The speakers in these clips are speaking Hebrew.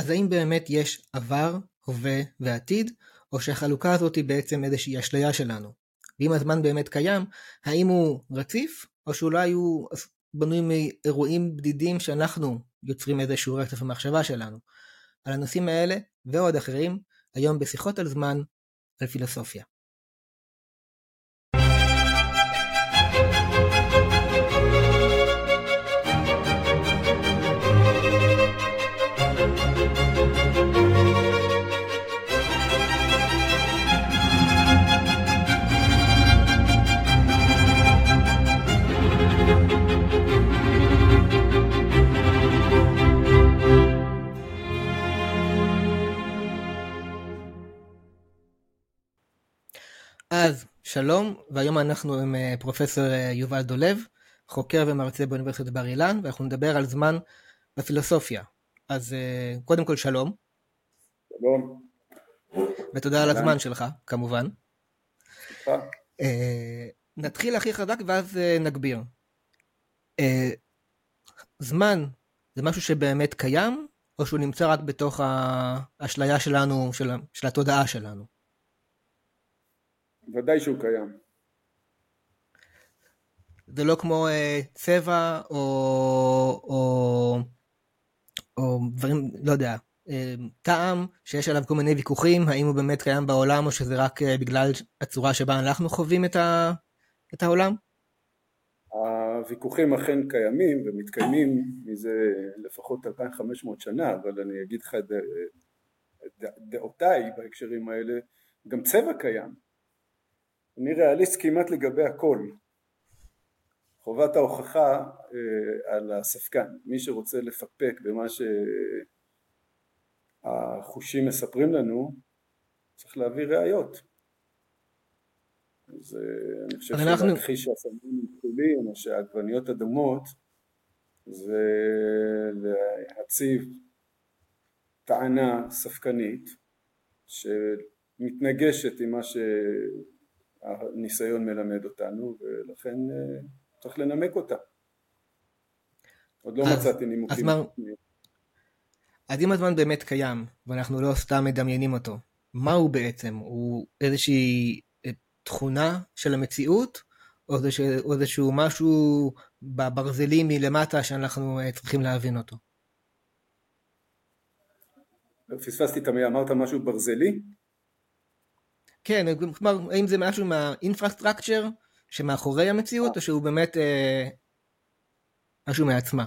אז האם באמת יש עבר, הווה ועתיד, או שהחלוקה הזאת היא בעצם איזושהי אשליה שלנו? ואם הזמן באמת קיים, האם הוא רציף, או שאולי הוא בנוי מאירועים בדידים שאנחנו יוצרים איזשהו רצף המחשבה שלנו? על הנושאים האלה ועוד אחרים, היום בשיחות על זמן על פילוסופיה. אז שלום, והיום אנחנו עם אה, פרופסור אה, יובל דולב, חוקר ומרצה באוניברסיטת בר אילן, ואנחנו נדבר על זמן בפילוסופיה. אז אה, קודם כל שלום. שלום. ותודה על הזמן שלך, כמובן. נתחיל הכי חזק ואז נגביר. זמן זה משהו שבאמת קיים, או שהוא נמצא רק בתוך האשליה שלנו, של, של התודעה שלנו? ודאי שהוא קיים. זה לא כמו אה, צבע או, או, או דברים, לא יודע, אה, טעם שיש עליו כל מיני ויכוחים, האם הוא באמת קיים בעולם או שזה רק אה, בגלל הצורה שבה אנחנו חווים את, ה, את העולם? הוויכוחים אכן קיימים ומתקיימים מזה לפחות 2500 שנה, אבל אני אגיד לך את דעותיי בהקשרים האלה, גם צבע קיים. אני ריאליסט כמעט לגבי הכל. חובת ההוכחה אה, על הספקן. מי שרוצה לפקפק במה שהחושים מספרים לנו, צריך להביא ראיות. אז אה, אני חושב שלהכחיש שהסמים כחולים או שהעגבניות אדומות זה להציב טענה ספקנית שמתנגשת עם מה ש... הניסיון מלמד אותנו ולכן אה, צריך לנמק אותה. עוד לא אז, מצאתי נימוקים. אז, אז אם הזמן באמת קיים ואנחנו לא סתם מדמיינים אותו, מה הוא בעצם? הוא איזושהי אה, תכונה של המציאות או איזשהו, איזשהו משהו בברזלים מלמטה שאנחנו אה, צריכים להבין אותו? פספסתי את המילה, אמרת משהו ברזלי? כן, כלומר, האם זה משהו מהאינפרסטרקצ'ר שמאחורי המציאות, או שהוא באמת אה, משהו מעצמה?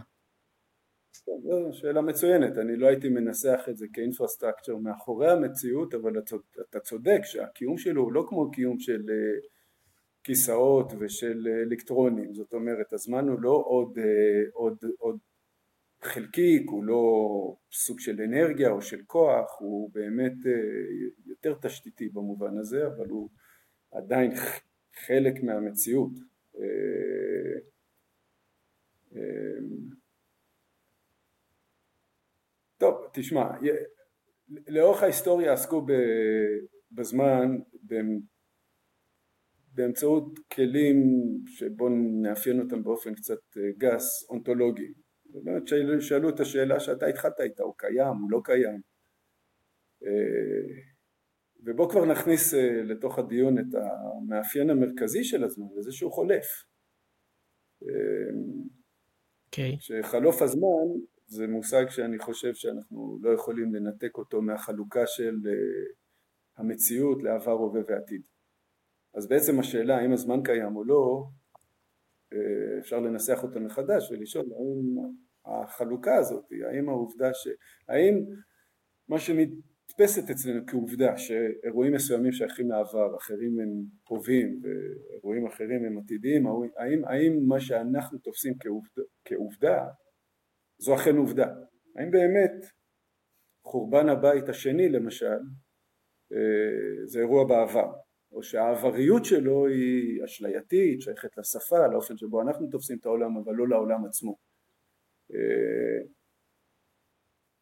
זו שאלה מצוינת, אני לא הייתי מנסח את זה כאינפרסטרקצ'ר מאחורי המציאות, אבל אתה צודק שהקיום שלו הוא לא כמו קיום של אה, כיסאות ושל אה, אלקטרונים, זאת אומרת הזמן הוא לא עוד, אה, עוד, עוד חלקיק, הוא לא סוג של אנרגיה או של כוח, הוא באמת אה, יותר תשתיתי במובן הזה, אבל הוא עדיין חלק מהמציאות. אה, אה, טוב, תשמע, לאורך ההיסטוריה עסקו בזמן באמצעות כלים שבואו נאפיין אותם באופן קצת גס, אונתולוגיים. באמת שאלו את השאלה שאתה התחלת איתה, הוא קיים, הוא לא קיים. אה, ובוא כבר נכניס אה, לתוך הדיון את המאפיין המרכזי של הזמן, וזה שהוא חולף. Okay. אוקיי. שחלוף הזמן זה מושג שאני חושב שאנחנו לא יכולים לנתק אותו מהחלוקה של אה, המציאות לעבר, הווה ועתיד. אז בעצם השאלה האם הזמן קיים או לא, אפשר לנסח אותו מחדש ולשאול האם החלוקה הזאת, האם העובדה ש... האם מה שנתפסת אצלנו כעובדה שאירועים מסוימים שייכים לעבר, אחרים הם הווים ואירועים אחרים הם עתידיים, האם, האם מה שאנחנו תופסים כעובדה, כעובדה זו אכן עובדה? האם באמת חורבן הבית השני למשל אה, זה אירוע בעבר או שהעבריות שלו היא אשלייתית, שייכת לשפה, לאופן שבו אנחנו תופסים את העולם אבל לא לעולם עצמו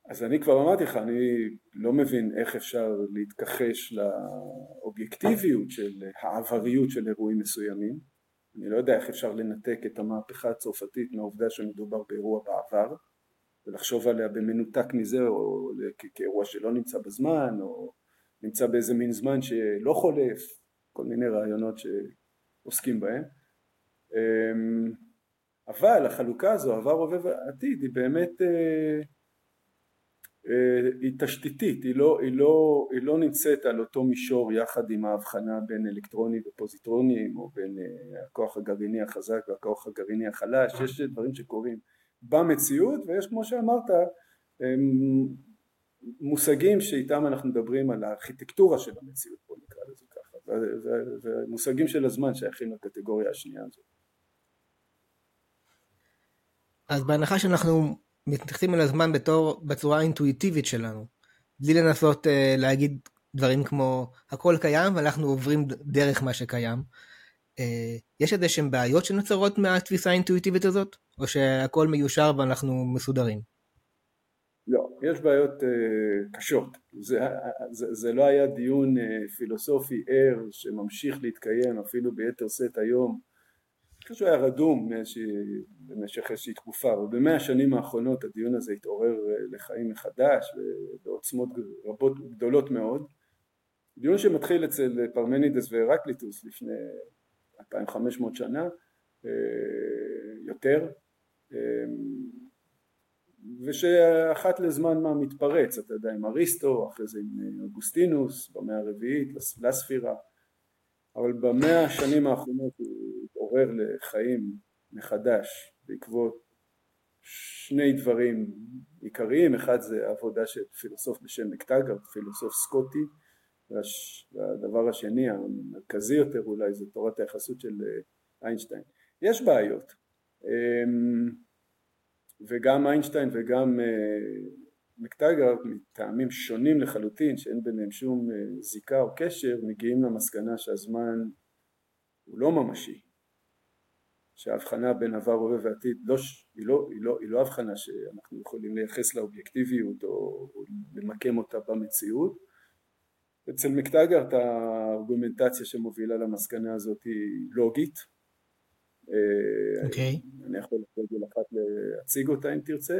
אז אני כבר אמרתי לך, אני לא מבין איך אפשר להתכחש לאובייקטיביות של העבריות של אירועים מסוימים, אני לא יודע איך אפשר לנתק את המהפכה הצרפתית מהעובדה שמדובר באירוע בעבר, ולחשוב עליה במנותק מזה או כאירוע שלא נמצא בזמן או נמצא באיזה מין זמן שלא חולף, כל מיני רעיונות שעוסקים בהם. אמ, אבל החלוקה הזו עבר הווה ועתיד היא באמת אה, אה, היא תשתיתית, היא לא, היא, לא, היא לא נמצאת על אותו מישור יחד עם ההבחנה בין אלקטרונים ופוזיטרונים או בין אה, הכוח הגרעיני החזק והכוח הגרעיני החלש, יש דברים שקורים במציאות ויש כמו שאמרת מושגים שאיתם אנחנו מדברים על הארכיטקטורה של המציאות, בוא נקרא לזה ככה, ומושגים של הזמן שייכים לקטגוריה השנייה הזאת. אז בהנחה שאנחנו מתייחסים אל הזמן בתור, בצורה האינטואיטיבית שלנו, בלי לנסות uh, להגיד דברים כמו הכל קיים ואנחנו עוברים דרך מה שקיים, uh, יש איזה שהן בעיות שנוצרות מהתפיסה האינטואיטיבית הזאת, או שהכל מיושר ואנחנו מסודרים? לא, יש בעיות uh, קשות. זה, זה, זה לא היה דיון uh, פילוסופי ער שממשיך להתקיים אפילו ביתר שאת היום חושב שהוא היה רדום במשך איזושהי תקופה, אבל במאה השנים האחרונות הדיון הזה התעורר אה, לחיים מחדש ובעוצמות רבות גדולות מאוד. דיון שמתחיל אצל פרמנידס והרקליטוס לפני 2500 שנה, אה, יותר, אה, ושאחת לזמן מה מתפרץ, אתה יודע, עם אריסטו, אחרי זה עם אוגוסטינוס במאה הרביעית, לספירה, אבל במאה השנים האחרונות הוא מתעורר לחיים מחדש בעקבות שני דברים עיקריים, אחד זה עבודה של פילוסוף בשם מקטגר, פילוסוף סקוטי, והדבר השני המרכזי יותר אולי זה תורת היחסות של אה, איינשטיין. יש בעיות אמ, וגם איינשטיין וגם אה, מקטגר מטעמים שונים לחלוטין שאין ביניהם שום אה, זיקה או קשר מגיעים למסקנה שהזמן הוא לא ממשי שההבחנה בין עבר הווה ועתיד לא, היא, לא, היא, לא, היא לא הבחנה שאנחנו יכולים לייחס לאובייקטיביות או, או למקם אותה במציאות אצל מקטגרט הארגומנטציה שמובילה למסקנה הזאת היא לוגית אה, אוקיי. Okay. אני יכול לרגל אחת להציג אותה אם תרצה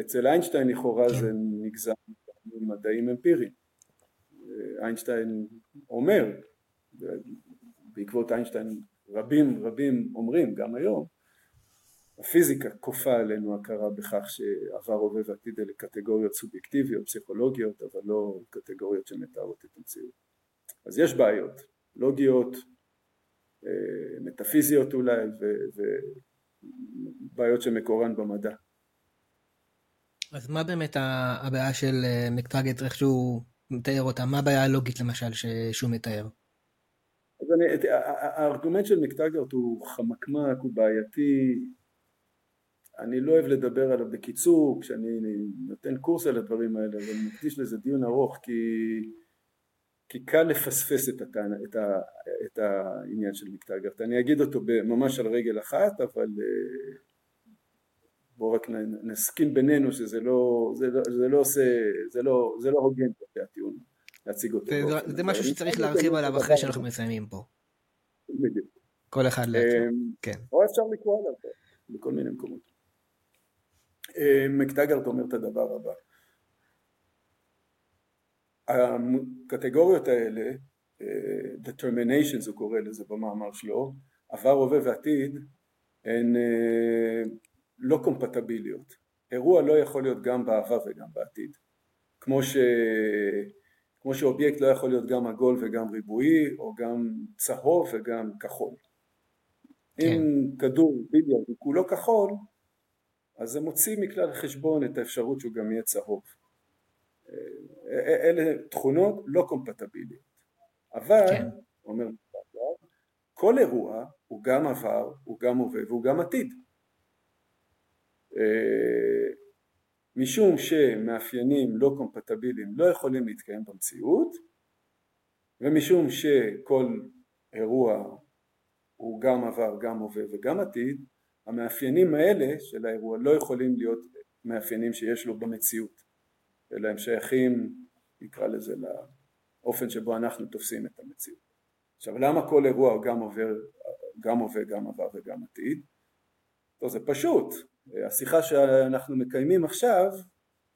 אצל איינשטיין לכאורה okay. כן. זה נגזר ממדעים אמפיריים אה, איינשטיין אומר בעקבות איינשטיין רבים רבים אומרים גם היום הפיזיקה כופה עלינו הכרה בכך שעבר הווה ועתיד אלה קטגוריות סובייקטיביות פסיכולוגיות אבל לא קטגוריות שמתארות את המציאות. אז יש בעיות לוגיות אה, מטאפיזיות אולי ובעיות שמקורן במדע. אז מה באמת הבעיה של אה, מקטרגט איך שהוא מתאר אותה? מה הבעיה הלוגית למשל שהוא מתאר אז אני, הארגומנט של מקטגרט הוא חמקמק, הוא בעייתי, אני לא אוהב לדבר עליו בקיצור כשאני נותן קורס על הדברים האלה ואני מקדיש לזה דיון ארוך כי, כי קל לפספס את, הטענה, את, ה, את העניין של מקטגרט, אני אגיד אותו ממש על רגל אחת אבל אה, בואו רק נסכים בינינו שזה לא, זה לא, זה לא עושה, זה לא, זה לא הוגן כלפי הטיעון להציג אותו. זה, זה משהו שצריך להרחיב עליו אחרי שאנחנו מסיימים פה. בדיוק. כל אחד לעצמו, אמ, כן. או אפשר לקרוא עליו בכל מיני מקומות. אמ, מקטגרט אומר את הדבר הבא. הקטגוריות האלה, אה, determinations הוא קורא לזה במאמר שלו, עבר, הווה ועתיד, הן אה, לא קומפטביליות. אירוע לא יכול להיות גם בעבר וגם בעתיד. כמו ש... כמו שאובייקט לא יכול להיות גם עגול וגם ריבועי או גם צהוב וגם כחול. כן. אם כדור ביליארד הוא כולו כחול אז זה מוציא מכלל חשבון את האפשרות שהוא גם יהיה צהוב. אה, אלה תכונות לא קומפטביליות. אבל, כן. אומר כל אירוע הוא גם עבר, הוא גם הווה והוא גם עתיד. משום שמאפיינים לא קומפטביליים לא יכולים להתקיים במציאות ומשום שכל אירוע הוא גם עבר, גם הווה וגם עתיד המאפיינים האלה של האירוע לא יכולים להיות מאפיינים שיש לו במציאות אלא הם שייכים נקרא לזה לאופן שבו אנחנו תופסים את המציאות עכשיו למה כל אירוע גם עובר, גם הווה, גם עבר וגם עתיד? טוב זה פשוט השיחה שאנחנו מקיימים עכשיו,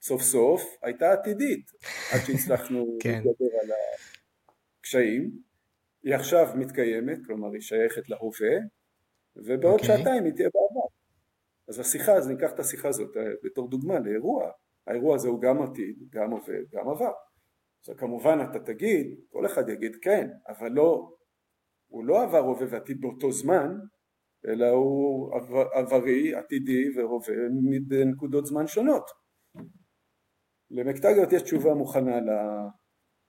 סוף סוף, הייתה עתידית, עד שהצלחנו כן. לדבר על הקשיים. היא עכשיו מתקיימת, כלומר היא שייכת להווה, ובעוד okay. אוקיי. שעתיים היא תהיה בעבר. אז השיחה, אז ניקח את השיחה הזאת אה, בתור דוגמה לאירוע, האירוע הזה הוא גם עתיד, גם הווה, גם עבר. עכשיו כמובן אתה תגיד, כל אחד יגיד כן, אבל לא, הוא לא עבר הווה ועתיד באותו זמן, אלא הוא עברי, עתידי והווה בנקודות זמן שונות. למקטגיות יש תשובה מוכנה לה,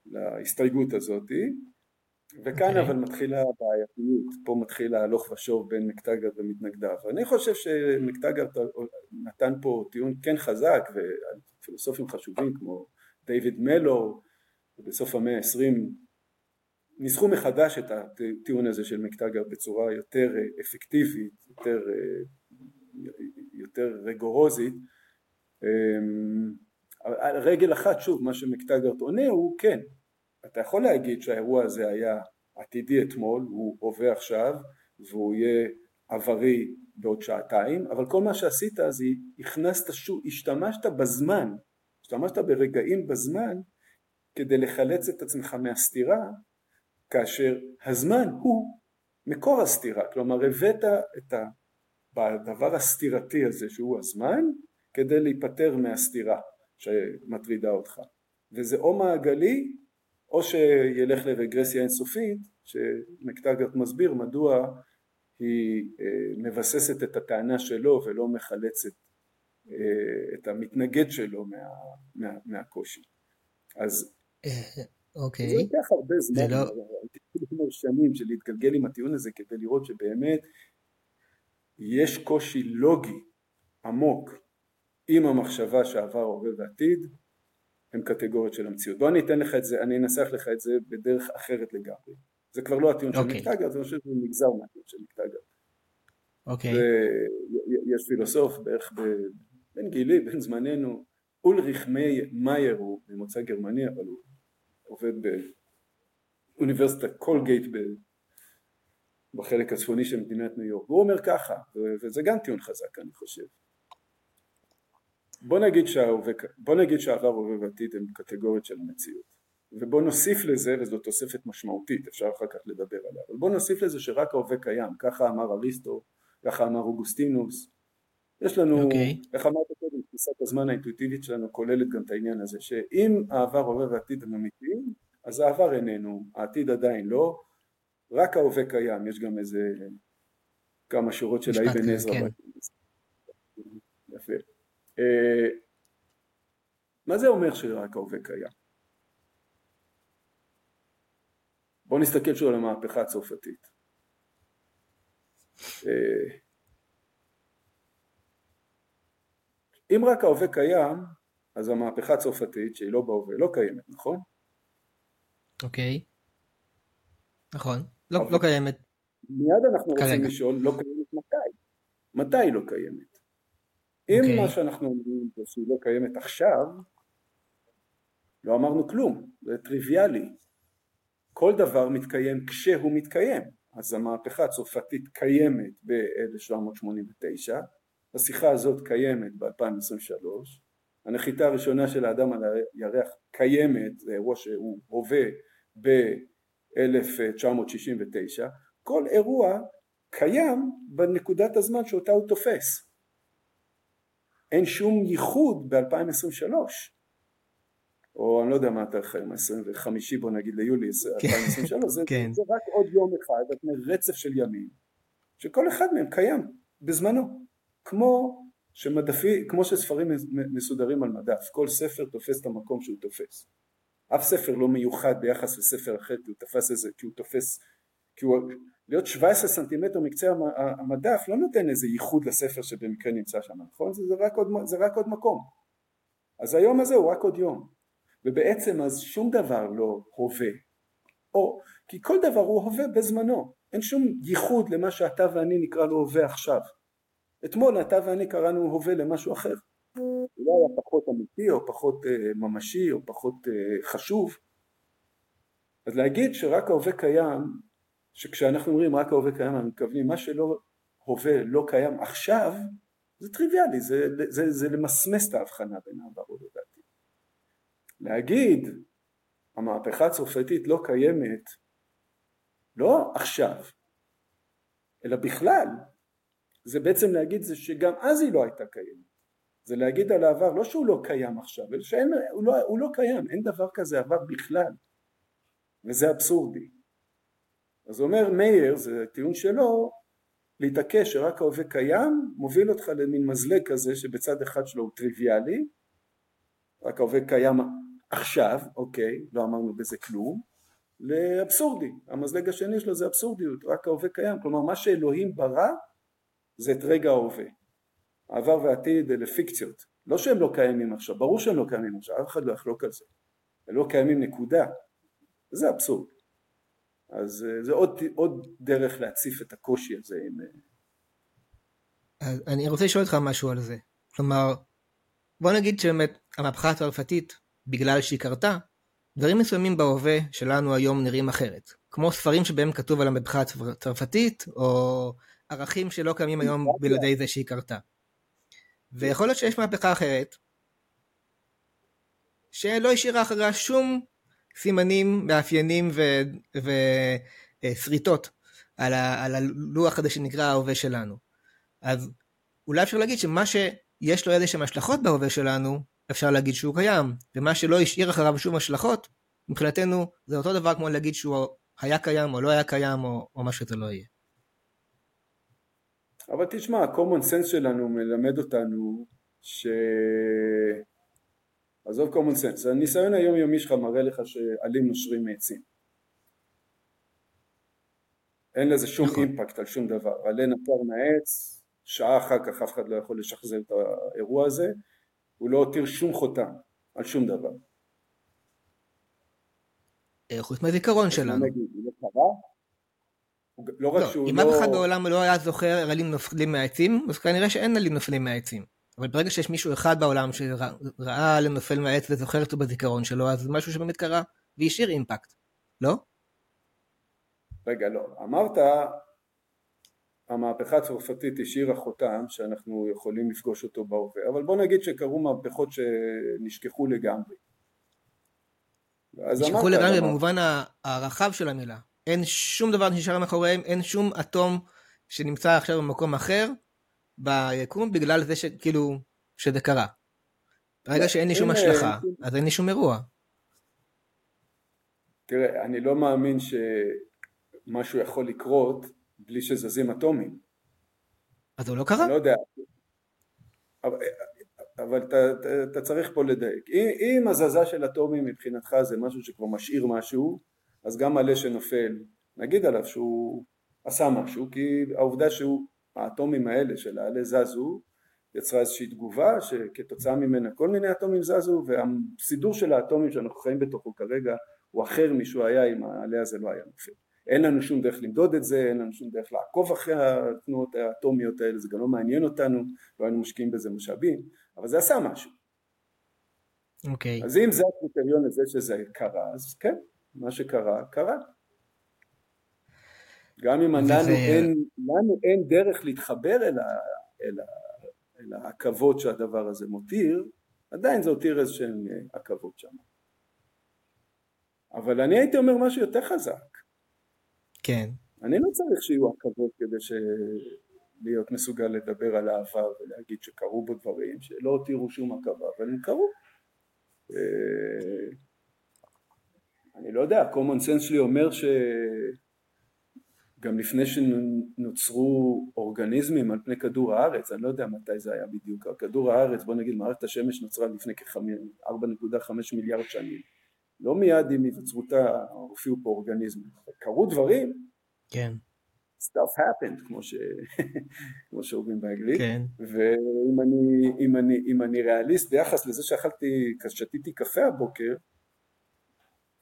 להסתייגות הזאת, וכאן okay. אוקיי. אבל מתחילה הבעייתיות, פה מתחיל ההלוך ושוב בין מקטגר ומתנגדיו. אני חושב שמקטגר נתן פה טיעון כן חזק, ופילוסופים חשובים כמו דיוויד מלו, ובסוף המאה העשרים ניסחו מחדש את הטיעון הזה של מקטגר בצורה יותר אפקטיבית, יותר, יותר רגורוזית. על רגל אחת שוב מה שמקטגרט עונה הוא כן אתה יכול להגיד שהאירוע הזה היה עתידי אתמול, הוא הווה עכשיו והוא יהיה עברי בעוד שעתיים, אבל כל מה שעשית זה הכנסת שוב, השתמשת בזמן, השתמשת ברגעים בזמן כדי לחלץ את עצמך מהסתירה, כאשר הזמן הוא מקור הסתירה, כלומר הבאת את הדבר הסתירתי הזה שהוא הזמן כדי להיפטר מהסתירה שמטרידה אותך, וזה או מעגלי או שילך לרגרסיה אינסופית שמקטגרט מסביר מדוע היא אה, מבססת את הטענה שלו ולא מחלצת אה, את המתנגד שלו מה, מה, מהקושי. אז אוקיי. זה לוקח הרבה זמן, לא... הייתי שנים של להתגלגל עם הטיעון הזה כדי לראות שבאמת יש קושי לוגי עמוק עם המחשבה שעבר, הווה ועתיד הם קטגוריות של המציאות. בוא אני אתן לך את זה, אני אנסח לך את זה בדרך אחרת לגמרי. זה כבר לא הטיעון אוקיי. של אוקיי. מקטגרט, זה חושב שזה נגזר מהטיעון של מקטגרט. אוקיי. אוקיי. ויש פילוסוף בערך בן גילי, בן זמננו, אולריך מאייר הוא ממוצא גרמני, אבל הוא עובד באוניברסיטת קולגייט בחלק הצפוני של מדינת ניו יורק. והוא אומר ככה, וזה גם טיעון חזק אני חושב. בוא נגיד, שההווה, בוא נגיד שהעבר, הווה ועתיד הם קטגוריות של המציאות ובוא נוסיף לזה, וזו תוספת משמעותית, אפשר אחר כך לדבר עליה, אבל בוא נוסיף לזה שרק ההווה קיים, ככה אמר אריסטו, ככה אמר אוגוסטינוס, יש לנו, okay. אוקיי. איך אמרת קודם, תפיסת הזמן האינטואיטיבית שלנו כוללת גם את העניין הזה, שאם העבר, הווה ועתיד הם אמיתיים, אז העבר איננו, העתיד עדיין לא, רק ההווה קיים, יש גם איזה כמה שורות של האבן עזרא. כן. יפה. אה, מה זה אומר שרק ההווה קיים? בואו נסתכל שוב על המהפכה הצרפתית. אה, אם רק ההווה קיים, אז המהפכה הצרפתית שהיא לא בהווה לא קיימת, נכון? אוקיי. נכון, לא, לא קיימת. מיד אנחנו כרגע. רוצים לשאול, לא קיימת מתי? מתי היא לא קיימת? אם okay. אוקיי. מה שאנחנו אומרים זה שהיא לא קיימת עכשיו, לא אמרנו כלום, זה טריוויאלי. כל דבר מתקיים כשהוא מתקיים. אז המהפכה הצרפתית קיימת ב-1789, השיחה הזאת קיימת ב-2023, הנחיתה הראשונה של האדם על הירח קיימת, זה אירוע שהוא הווה ב-1969, כל אירוע קיים בנקודת הזמן שאותה הוא תופס. אין שום ייחוד ב-2023 או אני לא יודע מה התאריך היום, 25 בוא נגיד ליולי 2023, כן. זה, כן. זה רק עוד יום אחד, רצף של ימים, שכל אחד מהם קיים בזמנו, כמו שמדפי, כמו שספרים מסודרים על מדף, כל ספר תופס את המקום שהוא תופס. אף ספר לא מיוחד ביחס לספר אחר כי הוא תפס איזה, כי הוא תופס, כי הוא להיות 17 סנטימטר מקצה המדף לא נותן איזה ייחוד לספר שבמקרה נמצא שם, נכון? זה, זה, רק עוד, זה רק עוד מקום. אז היום הזה הוא רק עוד יום. ובעצם אז שום דבר לא הווה. או, כי כל דבר הוא הווה בזמנו. אין שום ייחוד למה שאתה ואני נקרא לו הווה עכשיו. אתמול אתה ואני קראנו הווה למשהו אחר. אולי היה פחות אמיתי או פחות אה, ממשי או פחות אה, חשוב. אז להגיד שרק ההווה קיים שכשאנחנו אומרים רק ההווה קיים אנחנו מתכוונים מה שלא הווה לא קיים עכשיו זה טריוויאלי, זה, זה, זה למסמס את ההבחנה בין העבר ובעתיד. להגיד המהפכה הצרפתית לא קיימת לא עכשיו, אלא בכלל, זה בעצם להגיד זה שגם אז היא לא הייתה קיימת. זה להגיד על העבר לא שהוא לא קיים עכשיו, אלא שהוא לא, הוא לא קיים, אין דבר כזה עבר בכלל. וזה אבסורדי. אז אומר מאיר, זה טיעון שלו, להתעקש שרק ההווה קיים, מוביל אותך למין מזלג כזה שבצד אחד שלו הוא טריוויאלי, רק ההווה קיים עכשיו, אוקיי, לא אמרנו בזה כלום, לאבסורדי, המזלג השני שלו זה אבסורדיות, רק ההווה קיים, כלומר מה שאלוהים ברא זה את רגע ההווה. העבר והעתיד אלה פיקציות, לא שהם לא קיימים עכשיו, ברור שהם לא קיימים עכשיו, אף אחד לא יחלוק על זה, הם לא קיימים נקודה, זה אבסורד. אז אה, זה עוד, עוד דרך להציף את הקושי הזה עם... אה, אני רוצה לשאול אותך משהו על זה. כלומר, בוא נגיד שבאמת המהפכה הצרפתית, בגלל שהיא קרתה, דברים מסוימים בהווה שלנו היום נראים אחרת. כמו ספרים שבהם כתוב על המהפכה הצרפתית, או ערכים שלא קיימים היום בלעדי זה שהיא קרתה. ויכול להיות שיש מהפכה אחרת, שלא השאירה אחריה שום סימנים, מאפיינים ושריטות על, על הלוח הזה שנקרא ההווה שלנו. אז אולי אפשר להגיד שמה שיש לו איזה שהם השלכות בהווה שלנו, אפשר להגיד שהוא קיים, ומה שלא השאיר אחריו שום השלכות, מבחינתנו זה אותו דבר כמו להגיד שהוא היה קיים או לא היה קיים או, או מה שזה לא יהיה. אבל תשמע, ה-common sense שלנו מלמד אותנו ש... עזוב common sense, הניסיון היומיומי שלך מראה לך שעלים נושרים מעצים. אין לזה שום נכון. אימפקט על שום דבר, עלה נפר מהעץ, שעה אחר כך אף אחד לא יכול לשחזר את האירוע הזה, הוא לא הותיר שום חותם על שום דבר. אה, חוץ מהזיכרון שלנו. נגיד, לא קרה, לא רק לא, שהוא אם לא... אף אחד בעולם לא היה זוכר עלים נופלים מהעצים, אז כנראה שאין עלים נופלים מהעצים. אבל ברגע שיש מישהו אחד בעולם שראה עלים נופל מהעץ וזוכר אותו בזיכרון שלו, אז זה משהו שבאמת קרה והשאיר אימפקט, לא? רגע, לא. אמרת, המהפכה הצרפתית השאירה חותם שאנחנו יכולים לפגוש אותו בהווה, אבל בוא נגיד שקרו מהפכות שנשכחו לגמרי. נשכחו לגמרי במובן הרחב של המילה. אין שום דבר שנשאר מאחוריהם, אין שום אטום שנמצא עכשיו במקום אחר ביקום בגלל זה שכאילו, שזה קרה. ברגע שאין לי שום השלכה, אז אין לי שום אירוע. תראה, אני לא מאמין שמשהו יכול לקרות בלי שזזים אטומים. אז הוא לא קרה? לא יודע. אבל, אבל אתה, אתה, אתה צריך פה לדייק. אם, אם הזזה של אטומים מבחינתך זה משהו שכבר משאיר משהו, אז גם עלה שנופל, נגיד עליו שהוא עשה משהו, כי העובדה שהוא, האטומים האלה של העלה זזו, יצרה איזושהי תגובה שכתוצאה ממנה כל מיני אטומים זזו והסידור של האטומים שאנחנו חיים בתוכו כרגע הוא אחר משהוא היה אם העלה הזה לא היה נופל. אין לנו שום דרך למדוד את זה, אין לנו שום דרך לעקוב אחרי התנועות האטומיות האלה, זה גם לא מעניין אותנו, לא היינו משקיעים בזה משאבים, אבל זה עשה משהו. אוקיי. Okay. אז אם זה הקריטריון הזה שזה קרה, אז כן, מה שקרה, קרה. גם אם. לנו, אין, לנו אין דרך להתחבר אל, ה, אל, ה, אל העכבות שהדבר הזה מותיר, עדיין זה הותיר איזה שהן אה, עכבות שם. אבל אני הייתי אומר משהו יותר חזק. כן. אני לא צריך שיהיו עכבות כדי ש... להיות מסוגל לדבר על העבר ולהגיד שקרו בו דברים שלא הותירו שום עכבה, אבל הם קרו. אני לא יודע, common sense שלי אומר שגם לפני שנוצרו אורגניזמים על פני כדור הארץ, אני לא יודע מתי זה היה בדיוק, כדור הארץ, בוא נגיד מערכת השמש נוצרה לפני כ-4.5 מיליארד שנים, לא מיד עם היווצרותה הופיעו פה אורגניזמים, קרו דברים, כן. stuff happened כמו, ש... כמו שאומרים באנגלית כן. ואם אני, אם אני, אם אני ריאליסט ביחס לזה שאכלתי, שתיתי קפה הבוקר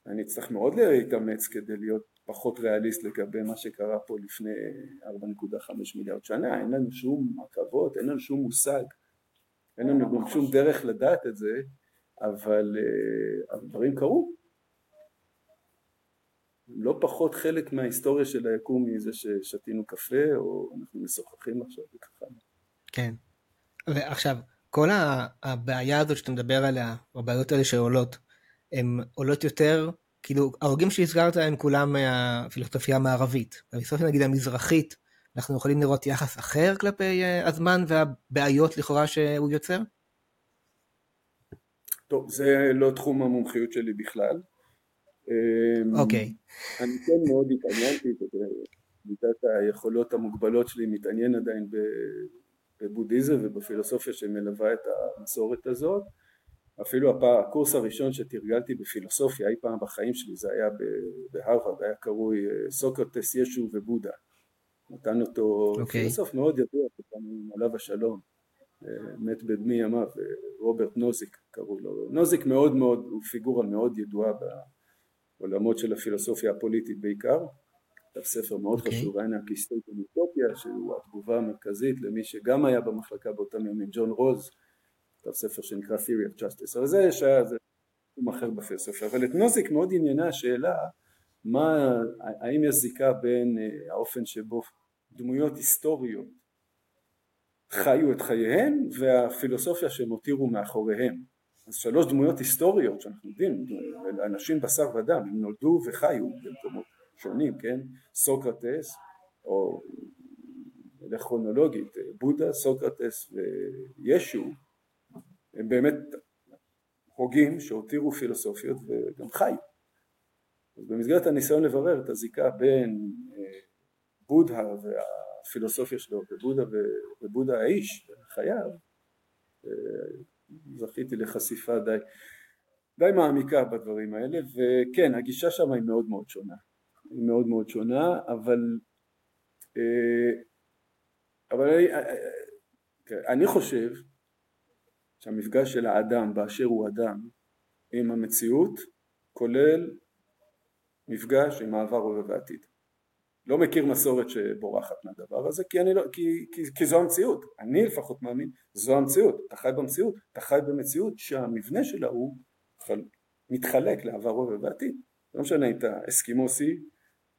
אני אצטרך מאוד להתאמץ כדי להיות פחות ריאליסט לגבי מה שקרה פה לפני 4.5 מיליארד שנה, אין לנו שום עכבות, אין לנו שום מושג, אין לנו גם שום דרך לדעת את זה, אבל, אה, אבל דברים קרו. הם לא פחות חלק מההיסטוריה של היקום מזה ששתינו קפה או אנחנו משוחחים עכשיו וככה. כן. ועכשיו, כל הבעיה הזאת שאתה מדבר עליה, הבעיות האלה שעולות, הן עולות יותר, כאילו, ההוגים שהזכרת הם כולם מהפילוסופיה המערבית. בפילוסופיה נגיד המזרחית, אנחנו יכולים לראות יחס אחר כלפי אה, הזמן והבעיות לכאורה שהוא יוצר? טוב, זה לא תחום המומחיות שלי בכלל. אמ, אוקיי. Okay. אני כן מאוד התעניינתי, מידת היכולות המוגבלות שלי מתעניין עדיין בבודהיזם ובפילוסופיה שמלווה את המסורת הזאת. אפילו הקורס הראשון שתרגלתי בפילוסופיה אי פעם בחיים שלי זה היה בהרווארד, היה קרוי אה, סוקרטס, ישו ובודה. נתן אותו okay. אוקיי. פילוסוף מאוד ידוע, עליו השלום, אה, מת בדמי ימיו, אה, רוברט נוזיק קראו לו. נוזיק מאוד מאוד, הוא פיגורה מאוד ידועה בעולמות של הפילוסופיה הפוליטית בעיקר. כתב ספר מאוד okay. אוקיי. חשוב, Anarchy, State, and Utopia, שהוא התגובה המרכזית למי שגם היה במחלקה באותם ימים, ג'ון רולס, כתב ספר שנקרא Theory of Justice. אבל זה שהיה, זה תחום אחר בפילוסופיה. אבל את נוזיק מאוד עניינה השאלה מה, האם יש זיקה בין אה, האופן שבו דמויות היסטוריות חיו את חייהן והפילוסופיה שהם הותירו מאחוריהם. אז שלוש דמויות היסטוריות שאנחנו יודעים, אנשים בשר ודם, הם נולדו וחיו במקומות שונים, כן? סוקרטס, או נלך כרונולוגית, בודה, סוקרטס וישו, הם באמת הוגים שהותירו פילוסופיות וגם חיו. אז במסגרת הניסיון לברר את הזיקה בין אה, בודה והפילוסופיה שלו ובודה, ובודה האיש חייו אה, זכיתי לחשיפה די, די מעמיקה בדברים האלה וכן הגישה שם היא מאוד מאוד שונה היא מאוד מאוד שונה אבל אה, אבל אני, אני חושב שהמפגש של האדם באשר הוא אדם עם המציאות כולל מפגש עם העבר הווה ועתיד לא מכיר מסורת שבורחת מהדבר הזה כי, אני לא, כי, כי, כי זו המציאות, אני לפחות מאמין, זו המציאות, אתה חי במציאות, אתה חי במציאות שהמבנה שלה הוא מתחלק לעבר הווה ועתיד, לא משנה אם אתה אסקימוסי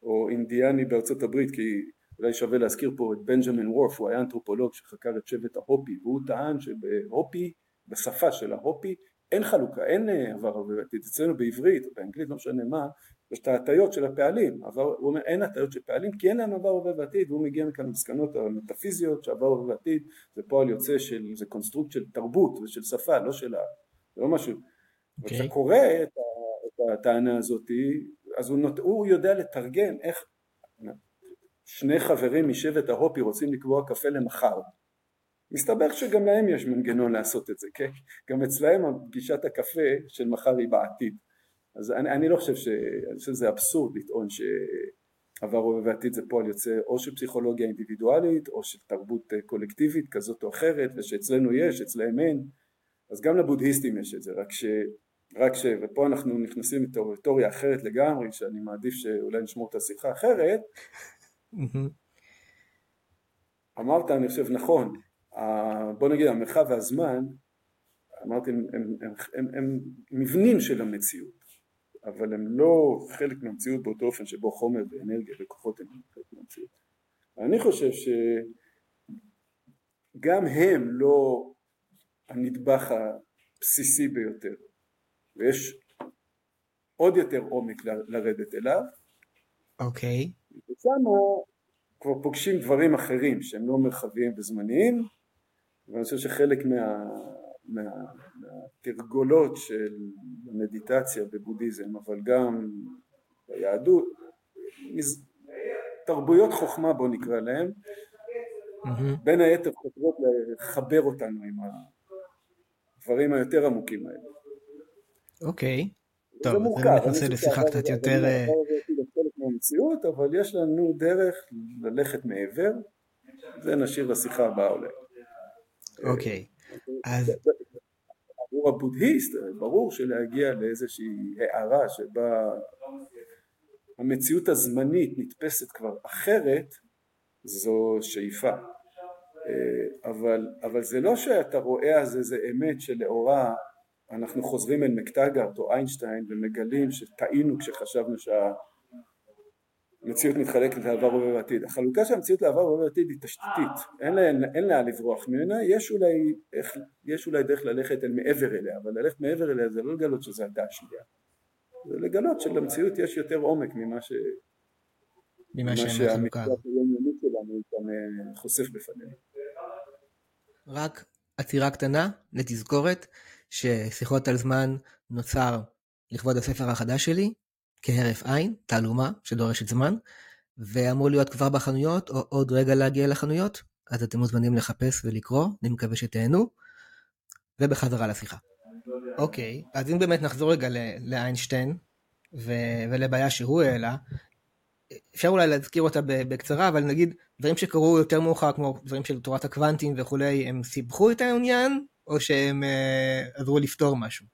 או אינדיאני בארצות הברית כי אולי שווה להזכיר פה את בנג'מין וורף הוא היה אנתרופולוג שחקר את שבט ההופי והוא טען שבהופי בשפה של ההופי אין חלוקה, אין עבר הווה ועתיד, אצלנו בעברית או באנגלית לא משנה מה יש את ההטיות של הפעלים, עבר, הוא אומר אין הטיות של פעלים כי אין להם עבר הווה ועתיד והוא מגיע מכאן למסקנות המטאפיזיות שעבר הווה ועתיד זה פועל יוצא של, זה קונסטרוקט של תרבות ושל שפה לא של ה... זה לא משהו. Okay. כשאתה קורא את, ה, את הטענה הזאת אז הוא, נות, הוא יודע לתרגם איך שני חברים משבט ההופי רוצים לקבוע קפה למחר מסתבר שגם להם יש מנגנון לעשות את זה, כן? גם אצלהם פגישת הקפה של מחר היא בעתיד. אז אני, אני לא חושב ש... אני חושב שזה אבסורד לטעון שעבר הווה ועתיד זה פועל יוצא או של פסיכולוגיה אינדיבידואלית או של תרבות אה, קולקטיבית כזאת או אחרת ושאצלנו יש, אצלהם אין. אז גם לבודהיסטים יש את זה רק ש... רק ש... ופה אנחנו נכנסים לטריטוריה אחרת לגמרי שאני מעדיף שאולי נשמור את השיחה אחרת. אמרת אני חושב נכון בוא נגיד המרחב והזמן אמרתי הם, הם, הם, הם, הם מבנים של המציאות אבל הם לא חלק מהמציאות באותו אופן שבו חומר ואנרגיה וכוחות הם חלק מהמציאות. אני חושב שגם הם לא הנדבך הבסיסי ביותר ויש עוד יותר עומק לרדת אליו. אוקיי. Okay. ושם כבר פוגשים דברים אחרים שהם לא מרחביים וזמניים ואני חושב שחלק מה... מה, מהתרגולות של המדיטציה בבודהיזם אבל גם ביהדות תרבויות חוכמה בוא נקרא להם mm-hmm. בין היתר חותרות לחבר אותנו עם הדברים היותר עמוקים האלה. אוקיי. טוב, אז אני נכנסה לשיחה קצת יותר... מהמציאות אבל יש לנו דרך ללכת מעבר זה נשאיר לשיחה הבאה אולי. אוקיי. אז... עבור הבודהיסט ברור שלהגיע לאיזושהי הערה שבה המציאות הזמנית נתפסת כבר אחרת זו שאיפה אה, אבל, אבל זה לא שאתה רואה אז איזה אמת שלאורה אנחנו חוזרים אל מקטגרט או איינשטיין ומגלים שטעינו כשחשבנו שה... המציאות מתחלקת לעבר הווה ועתיד. החלוקה של המציאות לעבר הווה ועתיד היא תשתיתית, אין לה, אין לה לברוח ממנה, יש אולי, איך, יש אולי דרך ללכת אל מעבר אליה, אבל ללכת מעבר אליה זה לא לגלות שזה הדעה שנייה, זה לגלות שלמציאות יש יותר עומק ממה ש... ממה הזאת. היומיומית שלנו גם אה, חושף בפנינו. רק עצירה קטנה לתזכורת ששיחות על זמן נוצר לכבוד הספר החדש שלי, כהרף עין, תעלומה שדורשת זמן, ואמור להיות כבר בחנויות או עוד רגע להגיע לחנויות, אז אתם מוזמנים לחפש ולקרוא, אני מקווה שתהנו, ובחזרה לשיחה. אוקיי, אז אם באמת נחזור רגע לאיינשטיין ו- ולבעיה שהוא העלה, אפשר אולי להזכיר אותה בקצרה, אבל נגיד דברים שקרו יותר מאוחר, כמו דברים של תורת הקוונטים וכולי, הם סיבכו את העניין, או שהם uh, עזרו לפתור משהו?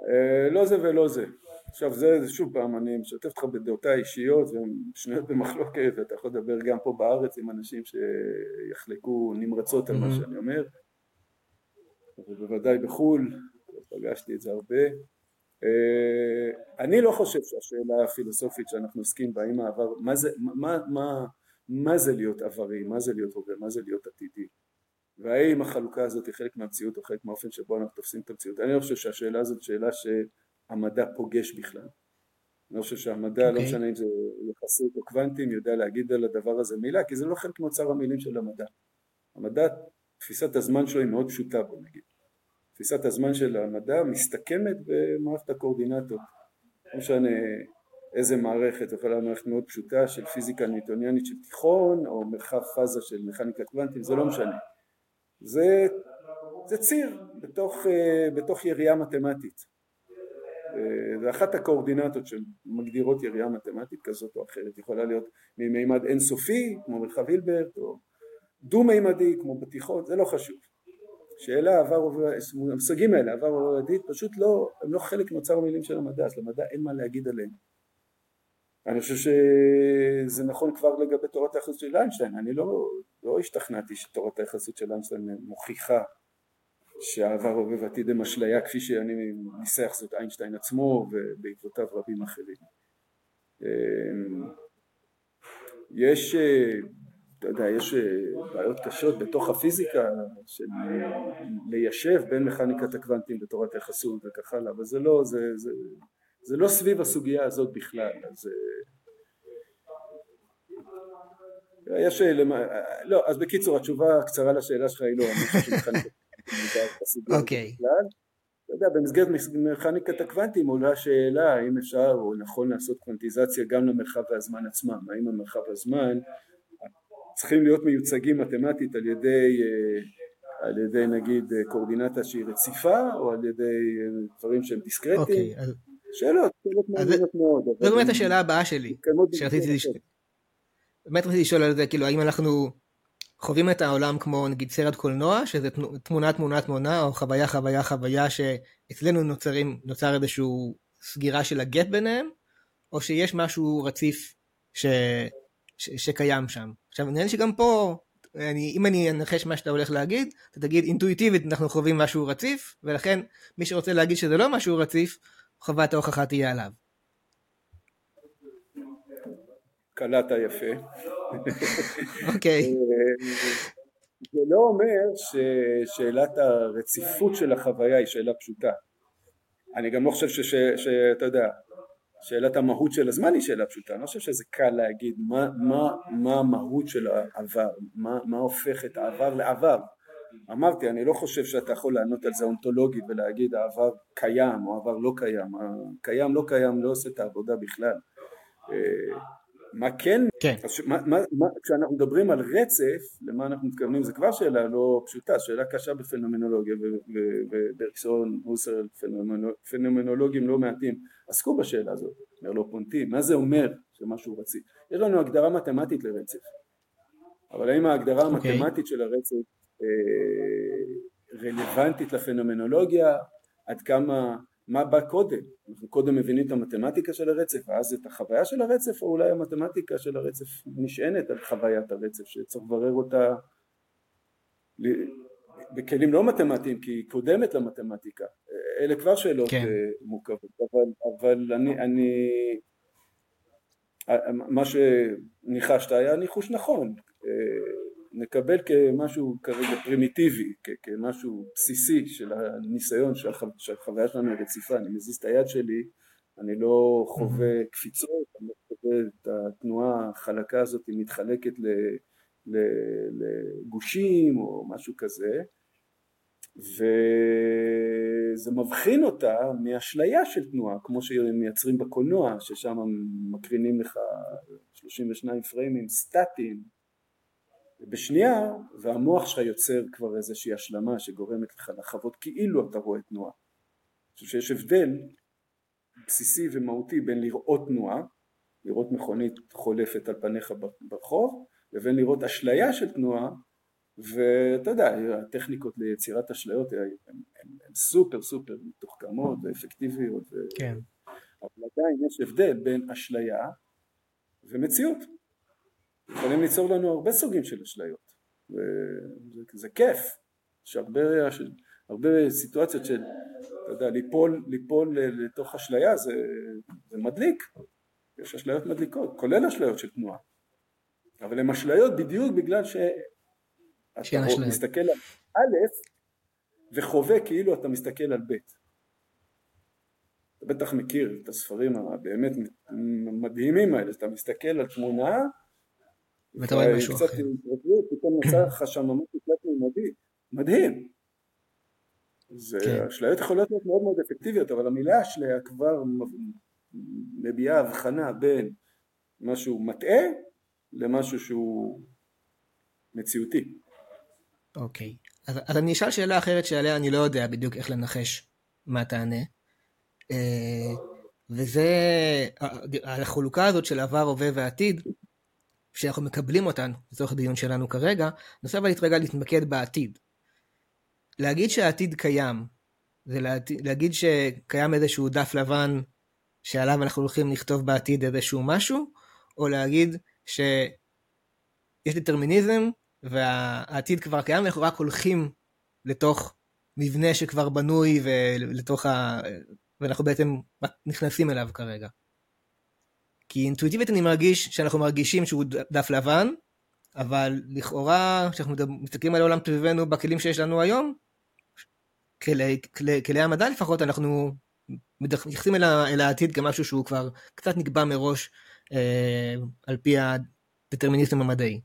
Uh, לא זה ולא זה. עכשיו זה, שוב פעם, אני משתף אותך בדעותיי האישיות והן שנויות במחלוקת ואתה יכול לדבר גם פה בארץ עם אנשים שיחלקו נמרצות על מה שאני אומר. ובוודאי בחו"ל, פגשתי את זה הרבה. אה, אני לא חושב שהשאלה הפילוסופית שאנחנו עוסקים בה, האם העבר, מה זה, מה, מה, מה זה להיות עברי, מה זה להיות הווה, מה זה להיות עתידי? והאם החלוקה הזאת היא חלק מהמציאות או חלק מהאופן שבו אנחנו תופסים את המציאות? אני לא חושב שהשאלה הזאת שאלה שהמדע פוגש בכלל. אני חושב שהמדע, okay. לא אוקיי. משנה אם זה יחסית או קוונטים, יודע להגיד על הדבר הזה מילה כי זה לא חלק מאוצר המילים של המדע. המדע, תפיסת הזמן שלו היא מאוד פשוטה בוא נגיד. תפיסת הזמן של המדע מסתכמת במערכת הקואורדינטות. לא משנה איזה מערכת, יכולה להיות מערכת מאוד פשוטה של פיזיקה ניוטוניאנית של תיכון או מרחב פאזה של מכניקה קוונטית, זה לא משנה. זה, זה ציר בתוך, אה, בתוך יריעה מתמטית זה אחת הקואורדינטות שמגדירות יריעה מתמטית כזאת או אחרת, יכולה להיות ממימד אינסופי כמו מרחב הילברט או דו-מימדי כמו בתיכון, זה לא חשוב. שאלה עבר המושגים האלה עבר עבר עתיד פשוט לא הם לא חלק מאוצר המילים של המדע אז למדע אין מה להגיד עליהם. אני חושב שזה נכון כבר לגבי תורת היחסות של איינשטיין אני לא, לא השתכנעתי שתורת היחסות של איינשטיין מוכיחה שהעבר הווה ועתיד הם אשליה כפי שאני ניסח זאת איינשטיין עצמו ובעקבותיו רבים אחרים. אמ, יש אתה יודע, יש אה, בעיות קשות בתוך הפיזיקה של ליישב בין מכניקת הקוונטים לתורת היחסות וכך הלאה, אבל זה לא, זה, זה, זה לא סביב הסוגיה הזאת בכלל, אז אה, יש, אה, לא, אז בקיצור התשובה הקצרה לשאלה שלך היא לא, אני חושב שמכניקת אוקיי. אתה יודע, במסגרת מכניקת הקוונטים עולה השאלה האם אפשר או נכון לעשות קוונטיזציה גם למרחב והזמן עצמם, האם המרחב והזמן צריכים להיות מיוצגים מתמטית על ידי, אה, על ידי נגיד קורדינטה שהיא רציפה או על ידי אה, דברים שהם דיסקרטיים. אוקיי, אז... שאלות, שאלות מעניינות מאוד. זו באמת השאלה הבאה שלי, שרציתי לשאול. באמת רציתי לשאול על זה, כאילו האם אנחנו חווים את העולם כמו נגיד סרט קולנוע, שזה תמונה תמונה תמונה, או חוויה חוויה חוויה שאצלנו נוצרים, נוצר איזשהו סגירה של הגט ביניהם, או שיש משהו רציף ש... ש... שקיים שם. עכשיו נראה לי שגם פה, אני, אם אני אנחש מה שאתה הולך להגיד, אתה תגיד אינטואיטיבית אנחנו חווים משהו רציף, ולכן מי שרוצה להגיד שזה לא משהו רציף, חובת ההוכחה תהיה עליו. קלעת יפה. אוקיי. זה לא אומר ששאלת הרציפות של החוויה היא שאלה פשוטה. אני גם לא חושב שאתה יודע, שאלת המהות של הזמן היא שאלה פשוטה, אני לא חושב שזה קל להגיד מה, מה, מה המהות של העבר, מה, מה הופך את העבר לעבר. אמרתי, אני לא חושב שאתה יכול לענות על זה אונתולוגית ולהגיד העבר קיים או העבר לא קיים, קיים לא קיים לא עושה את העבודה בכלל. מה כן, כן. אז מה, מה, מה, כשאנחנו מדברים על רצף, למה אנחנו מתכוונים, זה כבר שאלה לא פשוטה, שאלה קשה בפנומנולוגיה וברקסון, הוסר, פנומנולוגים לא מעטים עסקו בשאלה הזאת, מרלו פונטי, מה זה אומר שמשהו רציף? יש לנו הגדרה מתמטית לרצף, אבל האם ההגדרה okay. אוקיי. המתמטית של הרצף אה, רלוונטית לפנומנולוגיה, עד כמה מה בא קודם, אנחנו קודם מבינים את המתמטיקה של הרצף ואז את החוויה של הרצף או אולי המתמטיקה של הרצף נשענת על חוויית הרצף שצריך לברר אותה בכלים לא מתמטיים כי היא קודמת למתמטיקה. אלה כבר שאלות כן. אה, מורכבות אבל, אבל אני, אני מה שניחשת היה ניחוש נכון, נקבל כמשהו כרגע פרימיטיבי, כמשהו בסיסי של הניסיון שהחוויה שלנו היא רציפה, אני מזיז את היד שלי, אני לא חווה קפיצות, אני לא חווה את התנועה החלקה הזאת מתחלקת לגושים או משהו כזה. וזה מבחין אותה מאשליה של תנועה כמו שמייצרים בקולנוע ששם מקרינים לך 32 פריימים סטטיים בשנייה והמוח שלך יוצר כבר איזושהי השלמה שגורמת לך לחוות כאילו אתה רואה תנועה. אני חושב שיש הבדל בסיסי ומהותי בין לראות תנועה, לראות מכונית חולפת על פניך ברחוב, לבין לראות אשליה של תנועה ואתה יודע הטכניקות ליצירת אשליות הן סופר סופר מתוחכמות ואפקטיביות ו... כן. אבל עדיין יש הבדל בין אשליה ומציאות יכולים ליצור לנו הרבה סוגים של אשליות. וזה כיף. יש הרבה, הרבה סיטואציות של אתה יודע ליפול, ליפול לתוך אשליה זה, זה מדליק. יש אשליות מדליקות כולל אשליות של תנועה. אבל הן אשליות בדיוק בגלל שאתה מסתכל על א' וחווה כאילו אתה מסתכל על ב' אתה בטח מכיר את הספרים הבאמת מדהימים האלה, אתה מסתכל על תמונה ואתה רואה משהו אחר. פתאום יצא לך שם ממש תלת מימדי, מדהים. זה, כן. אשליות יכולות להיות מאוד מאוד אפקטיביות, אבל המילה אשליה כבר מביעה הבחנה בין משהו מטעה למשהו שהוא מציאותי. אוקיי, אז, אז אני אשאל שאלה אחרת שעליה אני לא יודע בדיוק איך לנחש מה תענה. אה, וזה החלוקה הזאת של עבר, הווה ועתיד, שאנחנו מקבלים אותן לצורך הדיון שלנו כרגע, אני אבל רגע להתמקד בעתיד. להגיד שהעתיד קיים, זה להגיד שקיים איזשהו דף לבן שעליו אנחנו הולכים לכתוב בעתיד איזשהו משהו, או להגיד שיש דטרמיניזם והעתיד כבר קיים ואנחנו רק הולכים לתוך מבנה שכבר בנוי ולתוך ה... ואנחנו בעצם נכנסים אליו כרגע. כי אינטואיטיבית אני מרגיש שאנחנו מרגישים שהוא דף לבן, אבל לכאורה כשאנחנו מסתכלים על העולם סביבנו בכלים שיש לנו היום, כלי, כלי, כלי המדע לפחות, אנחנו מתייחסים אל, אל העתיד כמשהו שהוא כבר קצת נקבע מראש אה, על פי הדטרמיניזם המדעי.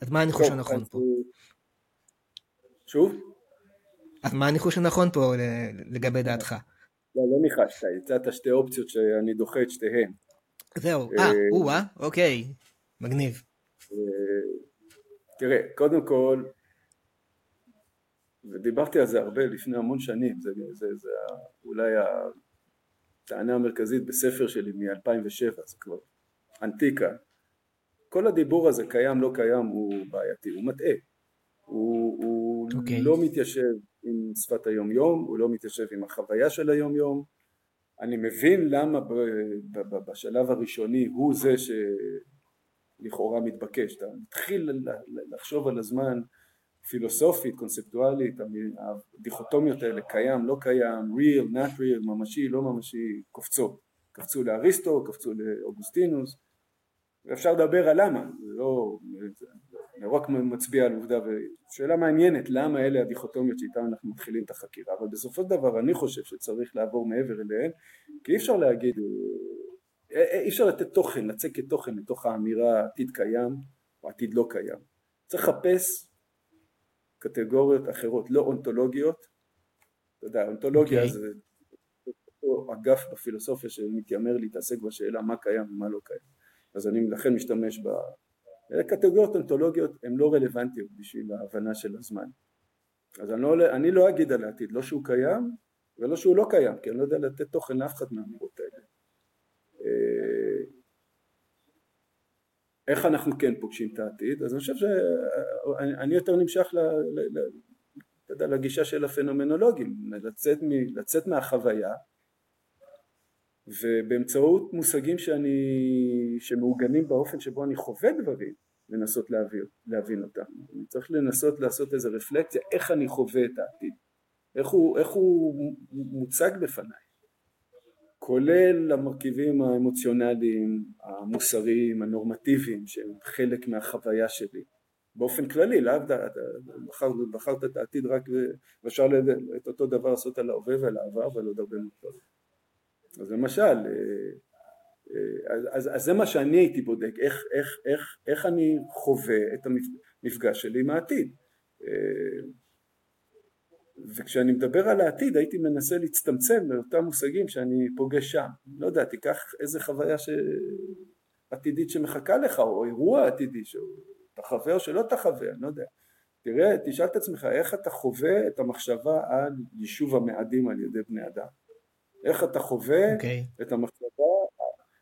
אז מה הניחוש הנכון פה? שוב? אז מה הניחוש הנכון פה לגבי דעתך? לא, לא ניחשת, הצעת שתי אופציות שאני דוחה את שתיהן. זהו, אה, אה או-אה, אוקיי, מגניב. אה, תראה, קודם כל, ודיברתי על זה הרבה לפני המון שנים, זה, זה, זה אולי הטענה המרכזית בספר שלי מ-2007, זה כבר אנטיקה. כל הדיבור הזה קיים לא קיים הוא בעייתי, הוא מטעה. הוא, הוא okay. אוקיי. לא מתיישב עם שפת היום יום, הוא לא מתיישב עם החוויה של היום יום. אני מבין למה בשלב הראשוני הוא זה שלכאורה מתבקש. אתה מתחיל לחשוב על הזמן פילוסופית, קונספטואלית, הדיכוטומיות האלה, קיים, לא קיים, real, not real, ממשי, לא ממשי, קופצות. קפצו לאריסטו, קפצו לאוגוסטינוס, ואפשר לדבר על למה, זה לא, זה רק מצביע על עובדה, ושאלה מעניינת למה אלה הדיכוטומיות שאיתן אנחנו מתחילים את החקירה, אבל בסופו של דבר אני חושב שצריך לעבור מעבר אליהן, כי אי אפשר להגיד, אי אפשר לתת תוכן, לצקת תוכן לתוך האמירה עתיד קיים או עתיד לא קיים, צריך לחפש קטגוריות אחרות, לא אונתולוגיות, אתה יודע, אונתולוגיה okay. אוקיי. זה אגף בפילוסופיה שמתיימר להתעסק בשאלה מה קיים ומה לא קיים, אז אני לכן משתמש ב... קטגוריות אונתולוגיות הן לא רלוונטיות בשביל ההבנה של הזמן, אז אני לא, אני לא אגיד על העתיד, לא שהוא קיים ולא שהוא לא קיים, כי אני לא יודע לתת תוכן לאף אחד מהאמירות האלה. אה, איך אנחנו כן פוגשים את העתיד? אז אני חושב שאני יותר נמשך ל, ל, ל, לגישה של הפנומנולוגים, לצאת, מ, לצאת מהחוויה ובאמצעות מושגים שאני, שמעוגנים באופן שבו אני חווה דברים לנסות להבין, להבין אותם. אני צריך לנסות לעשות איזו רפלקציה איך אני חווה את העתיד, איך הוא, איך הוא מוצג בפניי. כולל המרכיבים האמוציונליים, המוסריים, הנורמטיביים שהם חלק מהחוויה שלי באופן כללי, לאו דווקא, בחרת את העתיד רק ואפשר את אותו דבר לעשות על ההווה ועל העבר ועל עוד הרבה מאוד אז למשל, אה, אה, אז, אז זה מה שאני הייתי בודק, איך, איך, איך, איך אני חווה את המפגש שלי עם העתיד. אה, וכשאני מדבר על העתיד הייתי מנסה להצטמצם לאותם מושגים שאני פוגש שם. לא יודע תיקח איזה חוויה ש... עתידית שמחכה לך או אירוע עתידי שאתה חווה או שלא תחווה אני לא יודע. תראה תשאל את עצמך איך אתה חווה את המחשבה על יישוב המאדים על ידי בני אדם איך אתה חווה okay. אוקיי. את המחשבה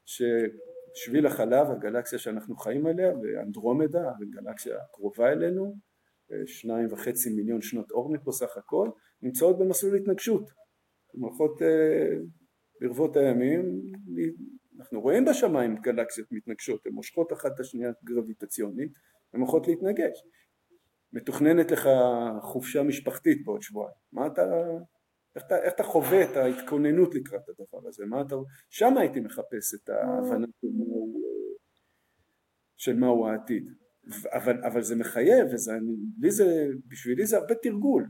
ששביל החלב הגלקסיה שאנחנו חיים עליה ואנדרומדה הגלקסיה הקרובה אלינו שניים וחצי מיליון שנות אור מפה סך הכל, נמצאות במסלול התנגשות. הן הולכות אה, ברבות הימים, אנחנו רואים בשמיים גלקסיות מתנגשות, הן מושכות אחת את השנייה גרביטציונית, הן הולכות להתנגש. מתוכננת לך חופשה משפחתית בעוד שבועיים, מה אתה, איך אתה, איך אתה חווה את ההתכוננות לקראת הדבר הזה, מה אתה, שם הייתי מחפש את ההבנה של מהו, העתיד. אבל, אבל זה מחייב, וזה, לי זה, בשבילי זה הרבה תרגול,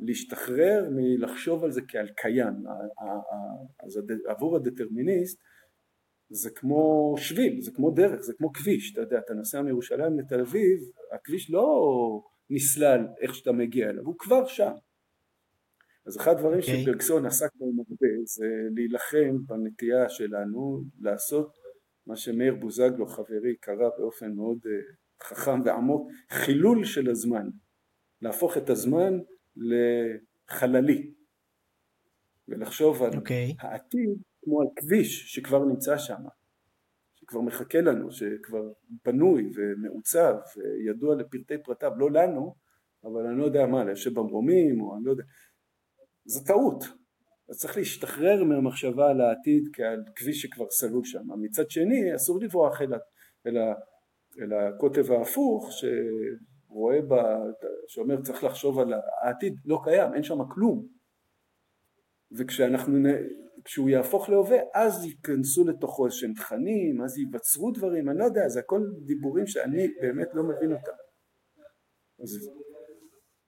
להשתחרר מלחשוב על זה כעל קיים, אז עבור הדטרמיניסט זה כמו שביל, זה כמו דרך, זה כמו כביש, אתה יודע, אתה נוסע מירושלים לתל אביב, הכביש לא נסלל איך שאתה מגיע אליו, הוא כבר שם. אז אחד הדברים okay. אוקיי. שברגסון עסק בהם הרבה זה להילחם בנטייה שלנו לעשות מה שמאיר בוזגלו חברי קרא באופן מאוד uh, חכם ועמוק, חילול של הזמן, להפוך את הזמן לחללי ולחשוב על okay. אוקיי. העתיד כמו על כביש שכבר נמצא שם, שכבר מחכה לנו, שכבר בנוי ומעוצב וידוע לפרטי פרטיו, לא לנו, אבל אני לא יודע מה, ליושב במרומים או אני לא יודע, זו טעות, אז צריך להשתחרר מהמחשבה על העתיד כעל כביש שכבר סלול שם, מצד שני אסור לברוח אל, ה, אלא הקוטב ההפוך שרואה, בה, שאומר צריך לחשוב על העתיד, לא קיים, אין שם כלום. וכשאנחנו, כשהוא יהפוך להווה אז ייכנסו לתוכו איזשהם תכנים, אז ייווצרו דברים, אני לא יודע, זה הכל דיבורים שאני באמת לא מבין אותם. אז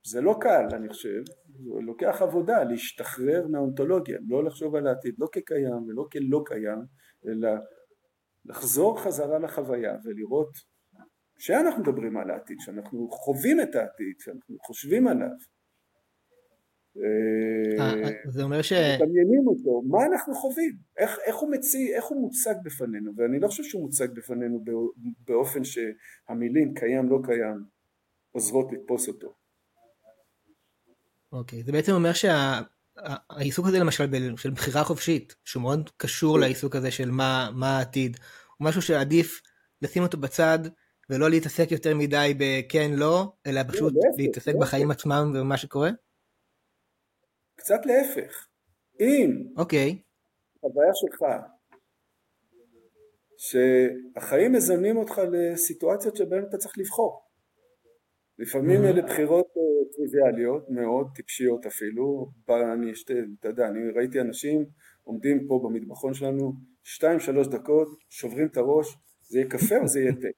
זה לא קל אני חושב, זה לוקח עבודה להשתחרר מהאונתולוגיה, לא לחשוב על העתיד לא כקיים ולא כלא קיים, אלא לחזור חזרה לחוויה ולראות כשאנחנו מדברים על העתיד, כשאנחנו חווים את העתיד, כשאנחנו חושבים עליו. אה, אה, זה אומר ש... מדמיינים אותו, מה אנחנו חווים, איך, איך הוא מציא, איך הוא מוצג בפנינו, ואני לא חושב שהוא מוצג בפנינו באופן שהמילים קיים לא קיים עוזרות לתפוס אותו. אוקיי, זה בעצם אומר שהעיסוק הזה למשל של בחירה חופשית, שהוא מאוד קשור. לעיסוק הזה של מה, מה העתיד, הוא משהו שעדיף לשים אותו בצד ולא להתעסק יותר מדי בכן לא, אלא לא, פשוט להתעסק בחיים עצמם ובמה שקורה? קצת להפך. אם אוקיי. חוויה שלך שהחיים מזמנים אותך לסיטואציות שבהן אתה צריך לבחור. לפעמים אלה בחירות אה, טריוויאליות מאוד, טיפשיות אפילו, אני, אתה יודע, אני ראיתי אנשים עומדים פה במטבחון שלנו שתיים שלוש דקות, שוברים את הראש, זה יהיה קפה או זה יהיה תה?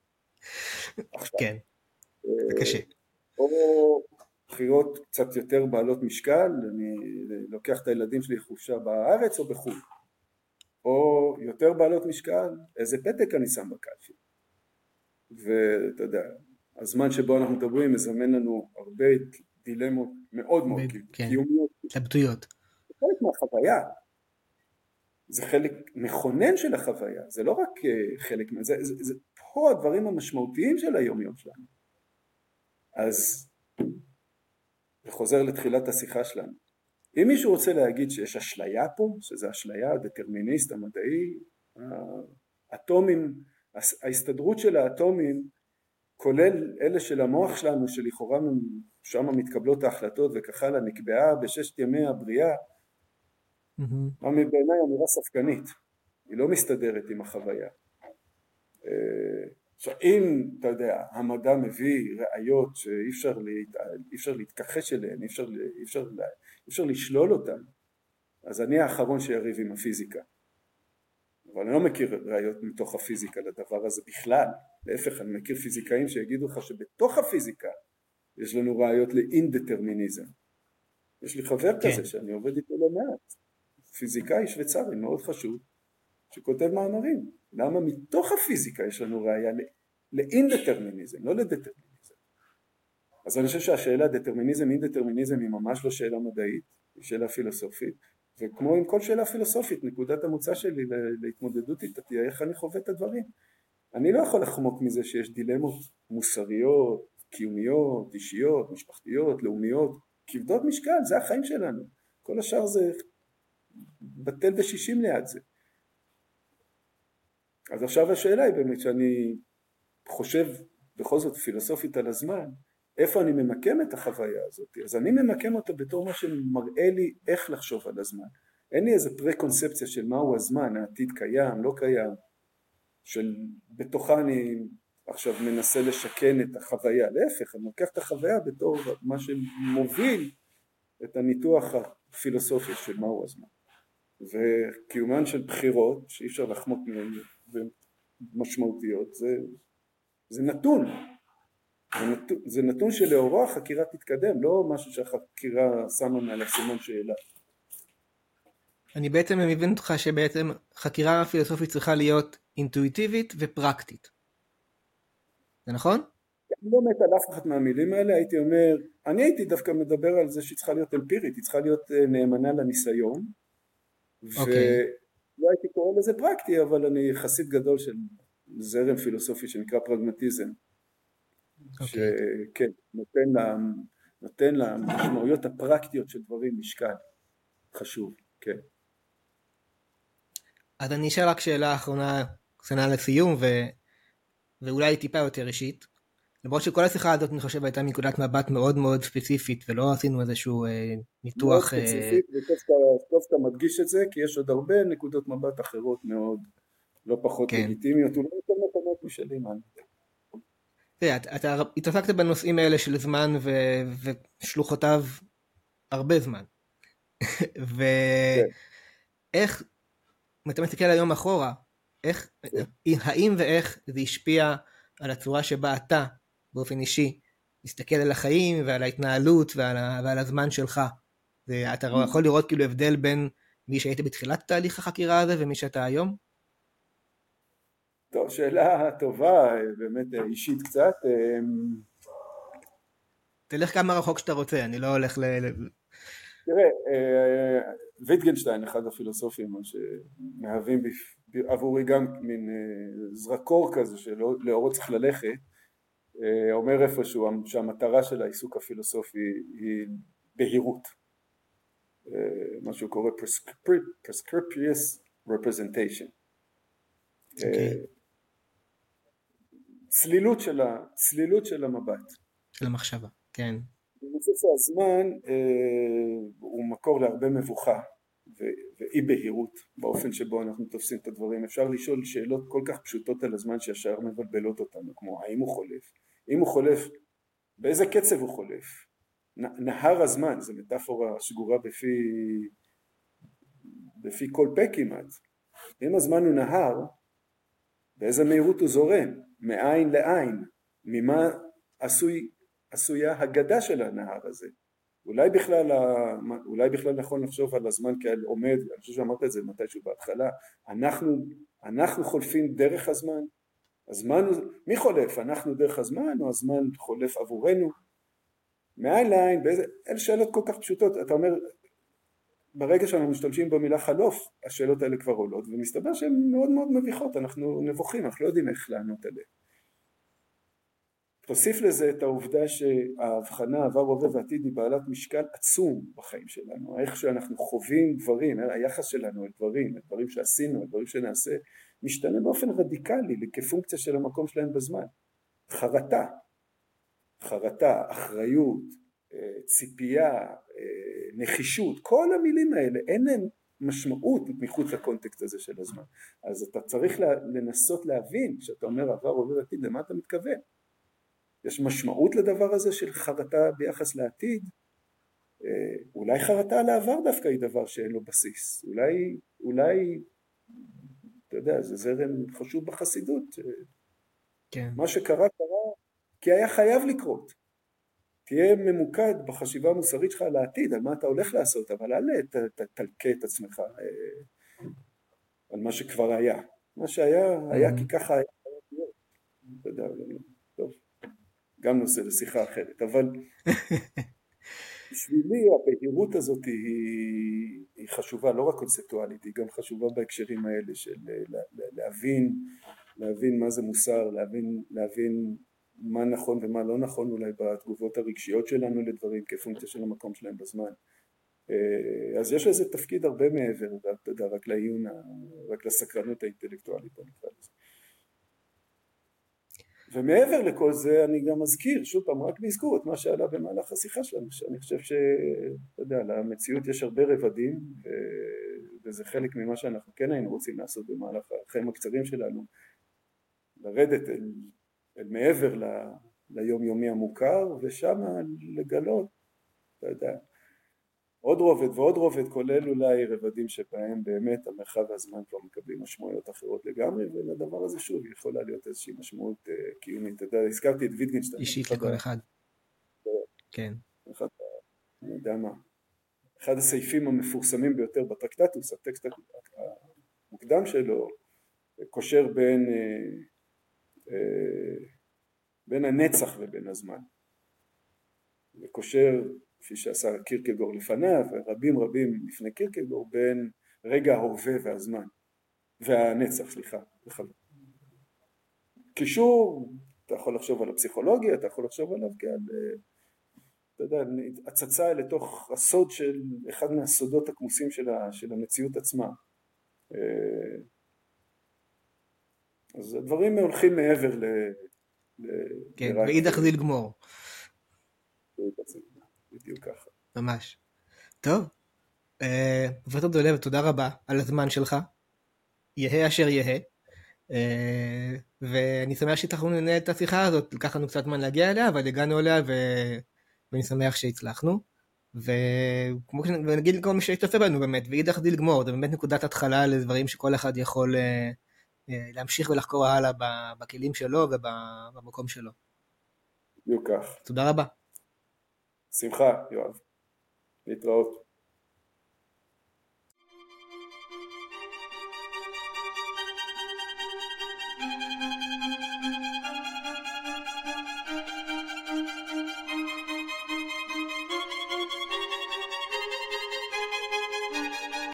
כן, זה קשה. או בחירות קצת יותר בעלות משקל, אני לוקח את הילדים שלי לחופשה בארץ או בחו"ל, או יותר בעלות משקל, איזה פתק אני שם בקלפי. ואתה יודע, הזמן שבו אנחנו מדברים מזמן לנו הרבה דילמות מאוד מאוד כן. קיומיות. התלבטויות. זה חלק מהחוויה. זה חלק מכונן של החוויה, זה לא רק אה, חלק זה, זה, זה פה הדברים המשמעותיים של היום יום שלנו. אז זה חוזר לתחילת השיחה שלנו. אם מישהו רוצה להגיד שיש אשליה פה, שזה אשליה, הדטרמיניסט המדעי, האטומים, ההסתדרות של האטומים, כולל אלה של המוח שלנו שלכאורה שם מתקבלות ההחלטות וכך הלאה, נקבעה בששת ימי הבריאה, mm-hmm. בעיניי אמירה ספקנית, היא לא מסתדרת עם החוויה. עכשיו אם אתה יודע המדע מביא ראיות שאי אפשר, להת... אפשר להתכחש אליהן, אי אפשר, אי אפשר, אי אפשר לשלול אותן אז אני האחרון שיריב עם הפיזיקה אבל אני לא מכיר ראיות מתוך הפיזיקה לדבר הזה בכלל, להפך אני מכיר פיזיקאים שיגידו לך שבתוך הפיזיקה יש לנו ראיות לאינדטרמיניזם. יש לי חבר כן. כזה שאני עובד איתו לא מעט, פיזיקאי שוויצרי מאוד חשוב, שכותב מאמרים. למה מתוך הפיזיקה יש לנו ראייה לאינדטרמיניזם, לא לדטרמיניזם. אז אני חושב שהשאלה דטרמיניזם אינדטרמיניזם היא ממש לא שאלה מדעית, היא שאלה פילוסופית, וכמו עם כל שאלה פילוסופית, נקודת המוצא שלי להתמודדות איתה תהיה איך אני חווה את הדברים. אני לא יכול לחמוק מזה שיש דילמות מוסריות, קיומיות, אישיות, משפחתיות, לאומיות, כבדות משקל, זה החיים שלנו. כל השאר זה בטל בשישים ליד זה. אז עכשיו השאלה היא באמת שאני חושב בכל זאת פילוסופית על הזמן, איפה אני ממקם את החוויה הזאת? אז אני ממקם אותה בתור מה שמראה לי איך לחשוב על הזמן. אין לי איזה פרה-קונספציה של מהו הזמן, העתיד קיים, לא קיים, של בתוכה אני עכשיו מנסה לשכן את החוויה, להפך, אני לוקח את החוויה בתור מה שמוביל את הניתוח הפילוסופי של מהו הזמן. וקיומן של בחירות שאי אפשר לחמוק מהן ומשמעותיות זה, זה נתון זה נתון שלאורו החקירה תתקדם, לא משהו שהחקירה שמה מעל הסימן שאלה. אני בעצם מבין אותך שבעצם חקירה פילוסופית צריכה להיות אינטואיטיבית ופרקטית. זה נכון? אני לא מת על אף אחת מהמילים האלה, הייתי אומר, אני הייתי דווקא מדבר על זה שהיא צריכה להיות אמפירית, היא צריכה להיות אה, נאמנה לניסיון, okay. אוקיי. ולא הייתי קורא לזה פרקטי, אבל אני חסיד גדול של זרם פילוסופי שנקרא פרגמטיזם. Okay. אוקיי. שכן, נותן, לה, נותן למשמעויות הפרקטיות של דברים משקל חשוב, כן. אז אני אשאל רק שאלה אחרונה, קטנה לסיום, ו... ואולי טיפה יותר אישית. למרות שכל השיחה הזאת אני חושב הייתה מנקודת מבט מאוד מאוד ספציפית ולא עשינו איזשהו אה, ניתוח. מאוד אה, ספציפית אה... וטוב שאתה מדגיש את זה כי יש עוד הרבה נקודות מבט אחרות מאוד לא פחות כן. לגיטימיות אולי יותר נכונות אני יודע. אתה, אתה התעסקת בנושאים האלה של זמן ו, ושלוחותיו הרבה זמן. ואיך, כן. אם אתה מסתכל היום אחורה, איך. האם ואיך זה השפיע על הצורה שבה אתה באופן אישי מסתכל על החיים ועל ההתנהלות ועל, ה, ועל הזמן שלך. ואתה mm. יכול לראות כאילו הבדל בין מי שהיית בתחילת תהליך החקירה הזה ומי שאתה היום? טוב, שאלה טובה, באמת אישית קצת. אמ, תלך כמה רחוק שאתה רוצה, אני לא הולך ל... תראה, אה, ויטגנשטיין, אחד הפילוסופים שמהווים עבורי גם מין אה, זרקור כזה שלאורו צריך ללכת, אה, אומר איפשהו שהמטרה של העיסוק הפילוסופי היא בהירות, מה שהוא קורא prescriptious representation. Okay. אוקיי. צלילות של, ה, צלילות של המבט. של המחשבה, כן. אני חושב שהזמן אה, הוא מקור להרבה מבוכה ואי בהירות באופן שבו אנחנו תופסים את הדברים. אפשר לשאול שאלות כל כך פשוטות על הזמן שישר מבלבלות אותנו, כמו האם הוא חולף? אם הוא חולף, באיזה קצב הוא חולף? נהר הזמן, זו מטאפורה שגורה בפי, בפי כל פה כמעט. אם הזמן הוא נהר, באיזה מהירות הוא זורם? מאין לעין, ממה עשוי, עשויה הגדה של הנהר הזה. אולי בכלל, אולי בכלל נכון לחשוב על הזמן כעל עומד, אני חושב שאמרת את זה מתישהו בהתחלה, אנחנו, אנחנו חולפים דרך הזמן, הזמן, מי חולף? אנחנו דרך הזמן או הזמן חולף עבורנו? מאין לעין, באיזה, אלה שאלות כל כך פשוטות, אתה אומר ברגע שאנחנו משתמשים במילה חלוף השאלות האלה כבר עולות ומסתבר שהן מאוד מאוד מביכות אנחנו נבוכים אנחנו לא יודעים איך לענות עליהן תוסיף לזה את העובדה שההבחנה עבר הווה ועתיד היא בעלת משקל עצום בחיים שלנו איך שאנחנו חווים דברים היחס שלנו אל דברים אל דברים שעשינו אל דברים שנעשה משתנה באופן רדיקלי כפונקציה של המקום שלהם בזמן חרטה חרטה אחריות ציפייה, אה, נחישות, כל המילים האלה אין להם משמעות מחוץ לקונטקסט הזה של הזמן. אז אתה צריך לנסות להבין כשאתה אומר עבר עובר עתיד למה אתה מתכוון. יש משמעות לדבר הזה של חרטה ביחס לעתיד? אה, אולי חרטה על העבר דווקא היא דבר שאין לו בסיס. אולי, אולי אתה יודע, זה זרם חשוב בחסידות. כן. מה שקרה קרה כי היה חייב לקרות. תהיה ממוקד בחשיבה המוסרית שלך על העתיד, על מה אתה הולך לעשות, אבל אל תלקה את עצמך אה, על מה שכבר היה. מה שהיה, היה כי ככה היה. אתה יודע, טוב, גם נושא לשיחה אחרת, אבל בשבילי הבהירות הזאת היא, היא חשובה, לא רק קונספטואלית, היא גם חשובה בהקשרים האלה של להבין, להבין מה זה מוסר, להבין, להבין מה נכון ומה לא נכון אולי בתגובות הרגשיות שלנו לדברים כפונקציה של המקום שלהם בזמן. אה, אז יש לזה תפקיד הרבה מעבר, אתה יודע, רק לעיון, רק לסקרנות האינטלקטואלית, נקרא לזה. ומעבר לכל זה אני גם אזכיר, שוב פעם, רק באזכור את מה שעלה במהלך השיחה שלנו, שאני חושב שאתה יודע, למציאות יש הרבה רבדים וזה חלק ממה שאנחנו כן היינו רוצים לעשות במהלך החיים הקצרים שלנו, לרדת אל אל מעבר ל, ליומיומי המוכר ושם לגלות, אתה יודע, עוד רובד ועוד רובד כולל אולי רבדים שבהם באמת המרחב והזמן כבר מקבלים משמעויות אחרות לגמרי ולדבר הזה שוב יכולה להיות איזושהי משמעות uh, קיומית, אתה יודע, הזכרתי את ויטגנשטיין. אישית לכל אחד. כן. אחד, אני יודע מה, אחד הסעיפים המפורסמים ביותר בטרקטטוס, הטקסט המוקדם שלו, קושר בין uh, בין הנצח ובין הזמן וקושר כפי שעשה קירקגור לפניו ורבים רבים לפני קירקגור בין רגע ההווה והזמן והנצח סליחה קישור אתה יכול לחשוב על הפסיכולוגיה אתה יכול לחשוב עליו כעל אתה יודע הצצה לתוך הסוד של אחד מהסודות הכמוסים של המציאות עצמה. אז הדברים הולכים מעבר ל... כן, ואידך זיל גמור. בדיוק ככה. ממש. טוב, אה, פרופסור דולב, תודה רבה על הזמן שלך. יהא אשר יהא. אה, ואני שמח שהצלחנו לנהל את השיחה הזאת, לקח לנו קצת זמן להגיע אליה, אבל הגענו אליה ו... ואני שמח שהצלחנו. וכמו שנגיד לכל מי שהשתתף בנו באמת, ואידך זיל גמור, זה באמת נקודת התחלה לדברים שכל אחד יכול אה, אה, להמשיך ולחקור הלאה בכלים שלו ובמקום שלו. בדיוק כך. תודה רבה. שמחה, יואב. להתראות.